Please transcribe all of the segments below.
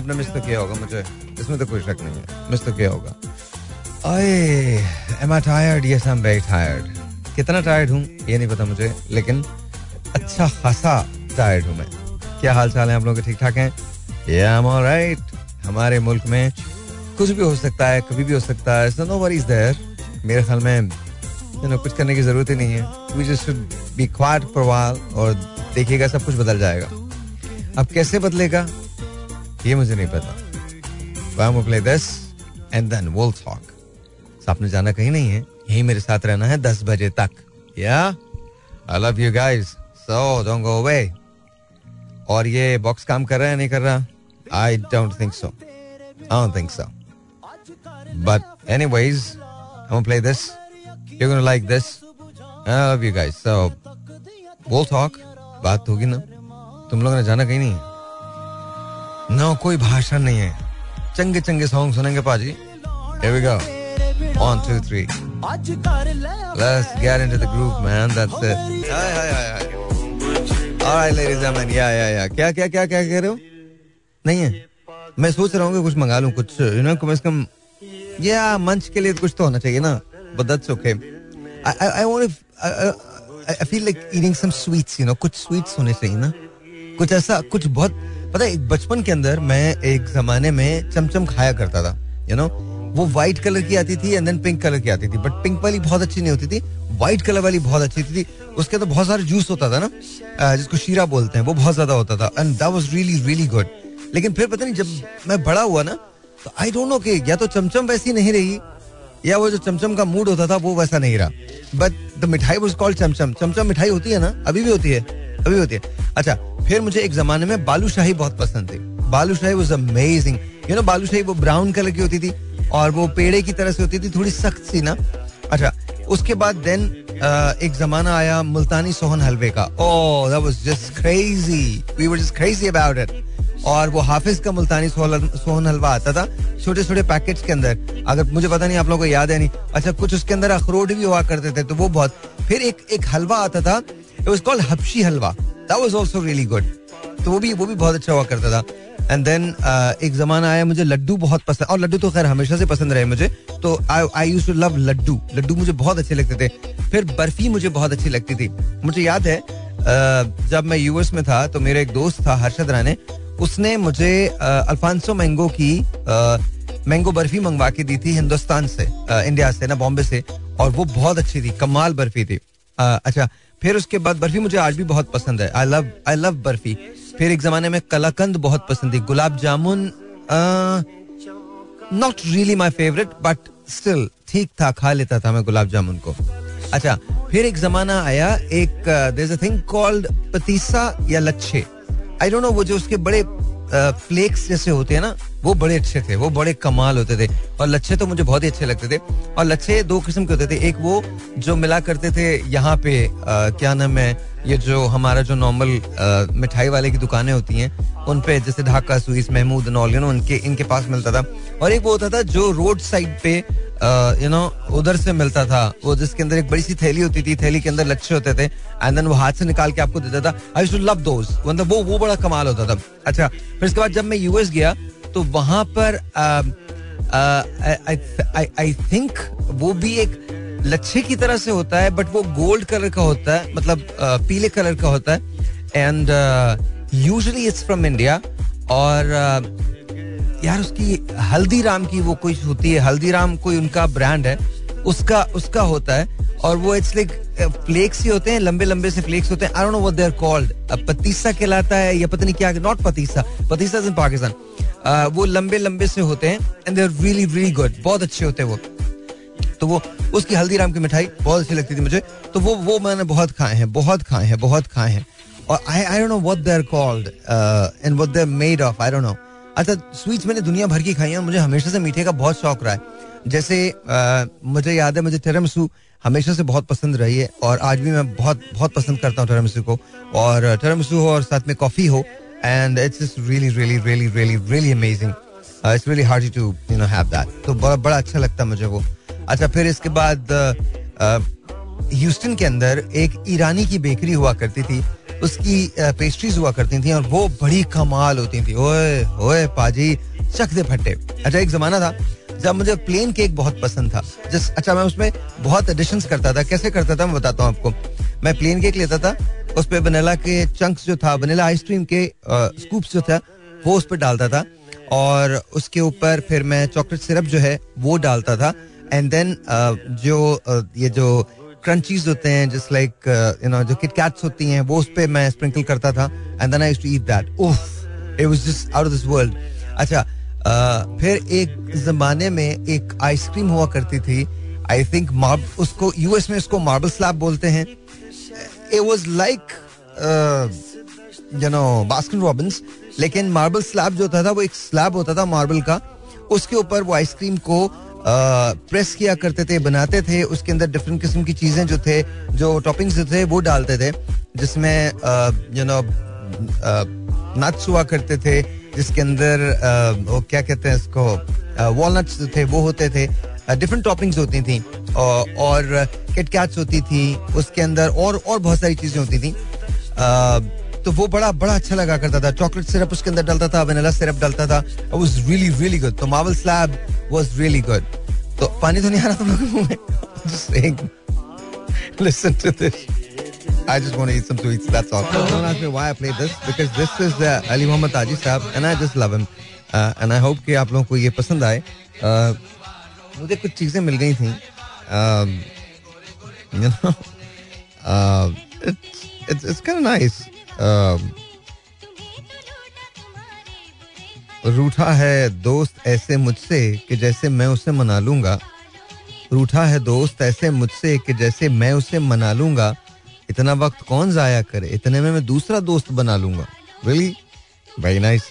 आपने मिस तो किया होगा मुझे। इसमें तो कोई शक नहीं है। मिस तो किया होगा। I am I tired yes I am very tired कितना टायर्ड हूँ, ये नहीं पता मुझे, लेकिन अच्छा खासा टायर्ड हूँ मैं। क्या हाल चाल है आप लोग? ठीक ठाक हैं या राइट हमारे मुल्क में कुछ भी हो सकता है, कभी भी हो सकता है। नो वरीज देयर मेरे ख्याल में यू नो कुछ करने की ज़रूरत ही नहीं है। We just should be quiet for और देखिएगा सब कुछ बदल जाएगा। अब कैसे बदलेगा? ये मुझे नहीं पता। Play this and then will talk आपने जाना कहीं नहीं है, यही मेरे साथ रहना है दस बजे तक। या I love you guys so don't go away और ये बॉक्स काम कर रहा है नहीं कर रहा? I don't think so I don't think so but anyways I will play this you gonna like this I love you guys so will talk बात होगी ना। तुम लोगों ने जाना कहीं नहीं है। नो कोई भाषण नहीं है चंगे चंगे सॉन्ग सुनेंगे पाजी Here we go. One, two, three. Let's get into the groove, man. That's it. Hi, hi, hi, hi. All right, ladies and gentlemen. Yeah, yeah, yeah. क्या क्या क्या क्या कह रहे हो नहीं है मैं सोच रहा हूँ कि कुछ मंगा लूँ कुछ यू नो कम से कम या मंच के लिए कुछ तो होना चाहिए ना but that's okay I I want I feel like eating some sweets you know कुछ स्वीट्स होने चाहिए ना कुछ ऐसा कुछ बहुत पता है बचपन के अंदर मैं एक जमाने में चमचम खाया करता था यू you नो know? वो व्हाइट कलर की आती थी एंड देन पिंक कलर की आती थी बट पिंक वाली बहुत अच्छी नहीं होती थी व्हाइट कलर वाली बहुत अच्छी थी। उसके अंदर बहुत सारे जूस होता था ना जिसको शीरा बोलते हैं, वो बहुत ज़्यादा होता था and that was really really good लेकिन फिर पता नहीं, जब मैं बड़ा हुआ ना तो आई डोंट नो कि या तो चमचम वैसी नहीं रही, या वो जो चमचम का मूड होता था, वो वैसा नहीं रहा। But the mithai was called chamcham. Chamcham मिठाई होती है ना, अभी भी होती है। अभी होती है। अच्छा फिर मुझे एक जमाने में बालूशाही बहुत पसंद थी। Balushahi was amazing you know balushahi वो ब्राउन कलर की होती थी और वो पेड़े की तरह से होती थी, थोड़ी सख्त सी ना। अच्छा उसके बाद देन एक जमाना आया मुल्तानी सोहन हलवे का। ओ that was just crazy we were just crazy about it और वो हाफिज का मुल्तानी सोहन हलवा आता था छोटे छोटे पैकेट्स के अंदर। अगर मुझे पता नहीं, आप लोगों को याद है नहीं। अच्छा कुछ उसके अंदर अखरोट भी हुआ करते थे तो वो बहुत। फिर एक एक हलवा आता था it was called Habshi halwa that was also really good तो वो भी वो भी बहुत अच्छा हुआ करता था. एंड देन uh, एक जमाना आया मुझे लड्डू बहुत पसंद और लड्डू तो खैर हमेशा से पसंद रहे मुझे. तो I used to love laddoo. Laddoo मुझे बहुत अच्छे लगते थे. फिर बर्फ़ी मुझे बहुत अच्छी लगती थी. मुझे याद है uh, जब मैं यूएस में था तो मेरा एक दोस्त था हर्षद राणे. उसने मुझे अल्फांसो मैंगो की मैंगो बर्फ़ी मंगवा के दी थी हिंदुस्तान से इंडिया से ना बॉम्बे से. और वो बहुत अच्छी थी. कमाल बर्फ़ी थी. अच्छा फिर उसके बाद बर्फ़ी मुझे आज भी बहुत पसंद है। I love I love barfi. फिर एक जमाने में कलाकंद बहुत पसंद थी। Gulab jamun not really my favourite but still ठीक था, खा लेता था मैं गुलाब जामुन को। अच्छा फिर एक जमाना आया, एक there a thing called patisa या लच्छे। आई डोंट नो वो जो उसके बड़े फ्लेक्स जैसे होते हैं ना वो बड़े अच्छे थे वो बड़े कमाल होते थे। और लच्छे तो मुझे बहुत ही अच्छे लगते थे। और लच्छे दो किस्म के होते थे एक वो जो मिला करते थे यहाँ पे आ, क्या नाम है ये जो हमारा जो नॉर्मल मिठाई वाले की दुकानें होती हैं उन पे जैसे ढाका सुईस महमूद नॉल उनके इनके पास मिलता था। और एक वो होता था जो रोड साइड पे यू नो उधर से मिलता था। वो जिसके अंदर एक बड़ी सी थैली होती थी, थैली के अंदर लच्छे होते थे एंड देन वो हाथ से निकाल के आपको देता था। आई टू लव दोज मतलब वो वो बड़ा कमाल होता था। अच्छा फिर इसके बाद जब मैं यूएस गया तो वहाँ पर आई थिंक वो भी एक लच्छे की तरह से होता है बट वो गोल्ड कलर का होता है मतलब पीले कलर का होता है। And usually it's from India और यार उसकी हल्दीराम की वो कोई होती है, हल्दीराम कोई उनका ब्रांड है, उसका उसका होता है और वो इट्स लाइक फ्लेक्स ही होते हैं, लंबे लंबे से फ्लेक्स होते हैं। I don't know what they are called patisa कहलाता है या पता नहीं क्या नॉट पतीसा। पतीसा इन पाकिस्तान वो लंबे लंबे से होते हैं and they are really really good बहुत अच्छे होते हैं वो। तो वो, उसकी हल्दीराम की मिठाई बहुत अच्छी लगती थी मुझे। तो वो वो मैंने बहुत खाए हैं, बहुत खाए हैं, बहुत खाए हैं। और I I don't know what they are called and what they are made of I don't know अच्छा स्वीट्स मैंने दुनिया भर की खाई हैं मुझे हमेशा से मीठे का बहुत शौक रहा है। जैसे आ, मुझे याद है मुझे टिरमसू हमेशा से बहुत पसंद रही है और आज भी मैं बहुत बहुत पसंद करता हूँ टिरमसू को। और टिरमसू हो और साथ में कॉफ़ी हो and it's really really really really really amazing it's really hard to you know have that. तो बड़ा बड़ा अच्छा लगता मुझे वो। अच्छा फिर इसके बाद ह्यूस्टन के अंदर एक ईरानी की बेकरी हुआ करती थी। उसकी पेस्ट्रीज हुआ करती थी और वो बड़ी कमाल होती थी। ओए ओए पाजी चक दे फट्टे। अच्छा एक जमाना था जब मुझे प्लेन केक बहुत पसंद था। जिस अच्छा मैं उसमें बहुत एडिशन करता था। कैसे करता था, मैं बताता हूँ आपको। मैं प्लेन केक लेता था, उस पर वनीला के चंक्स जो था वनीला आइसक्रीम के स्कूप्स जो था, वो उस पर डालता था। और उसके ऊपर फिर मैं चॉकलेट सिरप जो है, वो डालता था। एंड देन जो ये जो क्रंचीज होते हैं जस्ट लाइक यू नो जो किट कैट्स होती हैं वो उस पर मैं स्प्रिंकल करता था and then I to eat that उफ it was just out of this world अच्छा uh, फिर एक जमाने में एक आइसक्रीम हुआ करती थी. आई थिंक उसको यूएस में उसको मार्बल स्लैब बोलते हैं. It was like you know Baskin Robbins लेकिन मार्बल स्लैब जो होता था वो एक स्लैब होता था मार्बल का. उसके ऊपर वो आइसक्रीम को प्रेस किया करते थे, बनाते थे, उसके अंदर डिफरेंट किस्म की चीज़ें जो थे, जो टॉपिंग्स जो थे, वो डालते थे, जिसमें यू नो नट्स हुआ करते थे, जिसके अंदर वो क्या कहते हैं इसको वॉलट्स जो थे, वो होते थे डिफरेंट टॉपिंग्स होती थी और किटकैट्स होती थी, उसके अंदर और और बहुत सारी चीज़ें होती थी तो वो बड़ा बड़ा अच्छा लगा करता था चॉकलेट सिरप उसके अंदर डालता था वनीला सिरप डालता था वाज रियली रियली गुड तो marble slab was really good तो पानी तो नहीं आ रहा तुम लोगों में just saying listen to this I just want to eat some sweets. That's all. Don't ask me why I played this because this is uh, Ali Muhammad Taji Saab and I just love him. Uh, and I hope कि आप लोगों को ये पसंद आए. Uh, मुझे कुछ चीज़ें मिल गई थी. Um, you know, uh, it's it's it's kind of nice. रूठा है दोस्त ऐसे मुझसे कि जैसे मैं उसे मना लूँगा। रूठा है दोस्त ऐसे मुझसे कि जैसे मैं उसे मना लूँगा। इतना वक्त कौन जाया करे? इतने में मैं दूसरा दोस्त बना लूँगा। रियली वेरी नाइस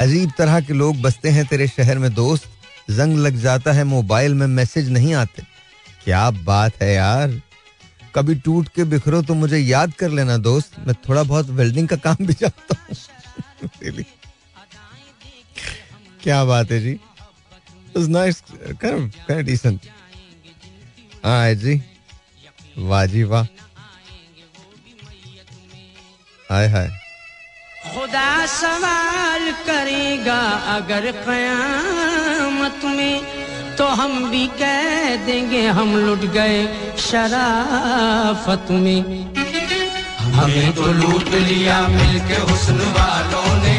अजीब तरह के लोग बसते हैं तेरे शहर में दोस्त। जंग लग जाता है मोबाइल में मैसेज नहीं आते। क्या बात है यार। कभी टूट के बिखरो तो मुझे याद कर लेना दोस्त। मैं थोड़ा बहुत वेल्डिंग का काम भी जानता हूँ। क्या बात है जी। नाइस डिसेंट हाँ जी। वाह जी वाह। हाय हाय। खुदा सवाल करेगा अगर कयामत में। तो हम भी कह देंगे हम लुट गए शराफत में। हमें तो लूट लिया मिलके हुस्न वालों ने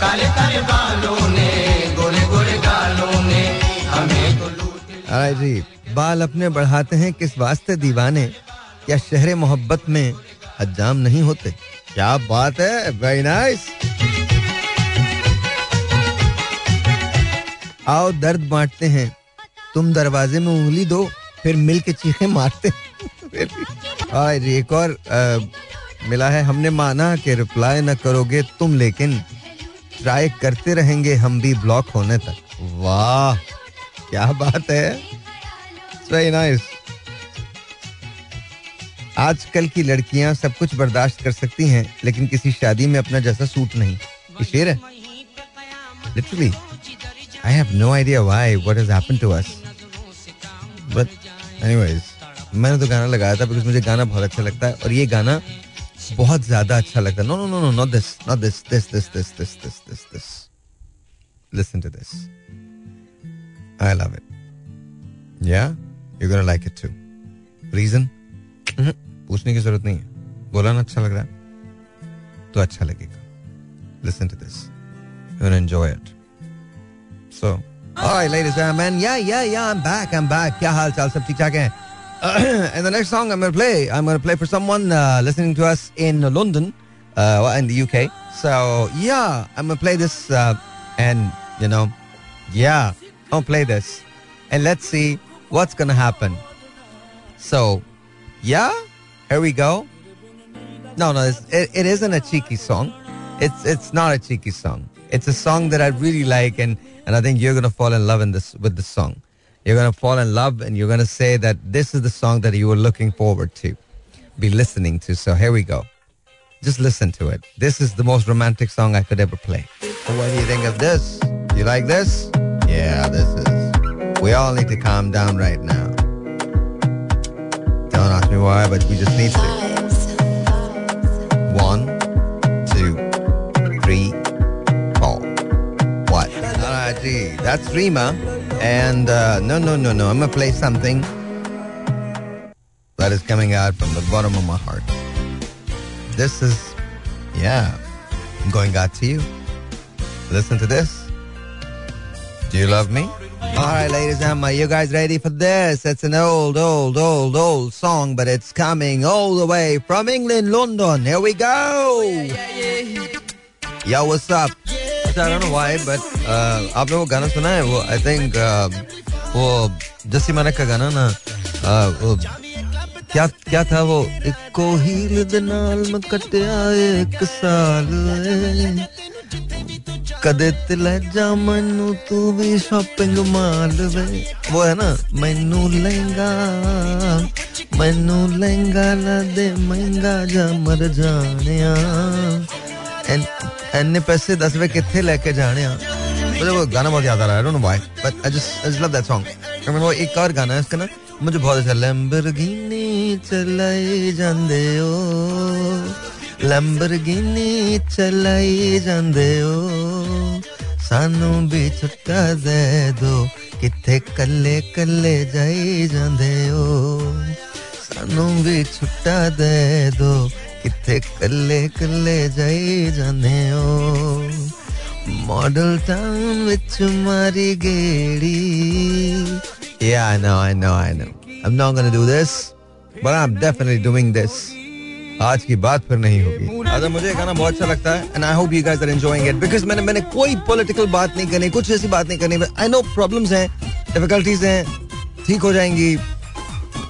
काले काले बालों ने गोरे गोरे गालों ने। हमें तो लूट अरे जी बाल अपने बढ़ाते हैं किस वास्ते दीवाने? क्या शहर मोहब्बत में हजाम नहीं होते? क्या बात है वेरी नाइस आओ दर्द बांटते हैं तुम दरवाजे में उंगली दो फिर मिल के चीखे मारते और एक और आ, मिला है हमने माना कि रिप्लाई न करोगे तुम लेकिन ट्राई करते रहेंगे हम भी ब्लॉक होने तक। वाह क्या बात है। वेरी नाइस आजकल की लड़कियाँ सब कुछ बर्दाश्त कर सकती हैं लेकिन किसी शादी में अपना जैसा सूट नहीं। ये शेर है। Literally I have no idea why what has happened to us but anyways मैंने तो गाना लगाया था बिकॉज़ मुझे गाना बहुत अच्छा लगता है और ये गाना बहुत ज़्यादा अच्छा लगता है। No no no no not this not this this this this this this this this listen to this I love it या you gonna like it to reason पूछने की ज़रूरत नहीं है। बोला ना अच्छा लग रहा है। तो अच्छा लगेगा। Listen to this you enjoy it so All right, ladies and gentlemen. Yeah, yeah, yeah. I'm back. I'm back. क्या हाल चाल सब ठीक ठाक हैं? and the next song I'm going to play, I'm going to play for someone uh, listening to us in London, uh, in the UK. So yeah, I'm going to play this, uh, and you know, yeah, I'll play this, and let's see what's going to happen. So, yeah, here we go. No, no, it, it isn't a cheeky song. It's it's not a cheeky song. It's a song that I really like, and and I think you're gonna fall in love in this with this song. You're gonna fall in love, and you're gonna say that this is the song that you were looking forward to be listening to. So here we go. Just listen to it. This is the most romantic song I could ever play. What do you think of this? You like this? Yeah, this is. We all need to calm down right now. Don't ask me why, but we just need to. That's Rima. And uh, no, no, no, no. I'm going to play something that is coming out from the bottom of my heart. This is, yeah, going out to you. Listen to this. Do you love me? All right, ladies and gentlemen, you guys ready for this? It's an old, old, old, old song, but it's coming all the way from England, London. Here we go. Yo, what's up? I don't know why, but uh, आपने वो गाना सुना है वो I think वो जसी मानक का गाना ना uh, वो क्या क्या था वो इको हील दे नाल मैं कटिया एक साल वे ਕਦੇ ਤੇ ਲੈ ਜਾ ਮੈਨੂੰ ਤੂੰ ਵੀ ਸ਼ਾਪਿੰਗ ਮਾਲ ਵੇ ਉਹ ਹੈ ਨਾ ਮੈਨੂੰ ਲਹਿੰਗਾ ਮੈਨੂੰ ਲਹਿੰਗਾ ਲਾ ਦੇ ਮਹਿੰਗਾ ਜਾ ਮਰ ਜਾਣਿਆ इन्ने पैसे दस वे कितने लेके जाने मुझे वो गाना बहुत याद आ रहा है वो एक और गाना है ना मुझे बहुत अच्छा चलाई जांदे ओ सानू भी छुट्टा दे दो किथे कल्ले कल्ले जाई जाते हो सानू भी छुट्टा दे दो ਕਿੱਥੇ ਕੱਲੇ ਕੱਲੇ ਜਾਈ ਜਾਂਦੇ ਹੋ ਮਾਡਲ ਟਾਊਨ ਵਿੱਚ ਮਾਰੀ ਗੇੜੀ Yeah, I know, I know, I know. I'm not gonna do this, but I'm definitely doing this. आज की बात फिर नहीं होगी अच्छा मुझे गाना बहुत अच्छा लगता है and I hope you guys are enjoying it because मैंने मैंने कोई पॉलिटिकल बात नहीं करनी कुछ ऐसी बात नहीं करनी आई नो प्रॉब्लम्स हैं डिफिकल्टीज हैं ठीक हो जाएंगी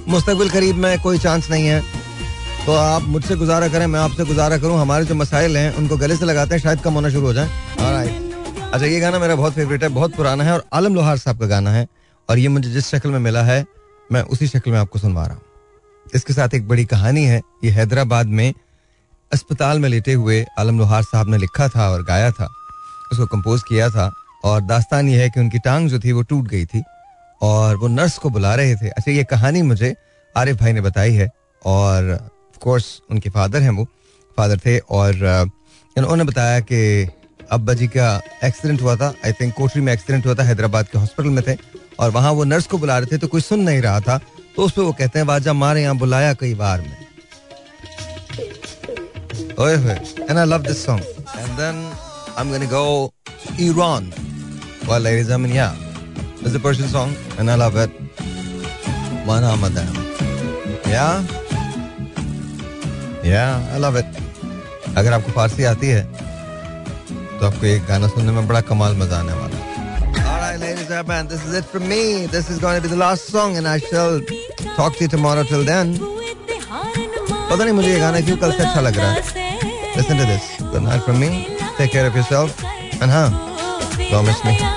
मुस्तकबिल करीब में कोई चांस नहीं है तो आप मुझसे गुजारा करें, मैं आपसे गुजारा करूँ। हमारे जो मसाइल हैं, उनको गले से लगाते हैं, शायद कम होना शुरू हो जाए. अच्छा ये गाना मेरा बहुत फेवरेट है, बहुत पुराना है और आलम लोहार साहब का गाना है। और ये मुझे जिस शक्ल में मिला है, मैं उसी शक्ल में आपको सुनवा रहा हूँ। इसके साथ एक बड़ी कहानी है। ये हैदराबाद में अस्पताल में लेटे हुए आलम लोहार साहब ने लिखा था और गाया था। उसको कंपोज किया था और दास्तान ये है कि उनकी टांग जो थी वो टूट गई थी और वो नर्स को बुला रहे थे। अच्छा ये कहानी मुझे आरिफ भाई ने बताई है और कोर्स उनके फादर हैं वो फादर थे और उन्होंने बताया कि अब्बा जी का एक्सीडेंट हुआ था। आई थिंक कोठरी में एक्सीडेंट हुआ था, हैदराबाद के हॉस्पिटल में थे और वहाँ वो नर्स को बुला रहे थे तो कोई सुन नहीं रहा था। तो उस पर वो कहते हैं, वाजा मारे यहाँ, बुलाया कई बार में। ओए होए and I love this song and then I am gonna go Iran well ladies I mean yeah it's a Persian song, and I love it. One Hamadan yeah? Yeah I love it अगर आपको फारसी आती है तो आपको एक गाना सुनने में बड़ा कमाल मज़ा आने वाला है ladies and gentlemen, this is it from me. This is going to be the last song, and I shall talk to you tomorrow. Till then, पता नहीं मुझे ये गाना क्यों कल से अच्छा लग रहा है. Listen to this. Good night from me. Take care of yourself, and हाँ, miss me.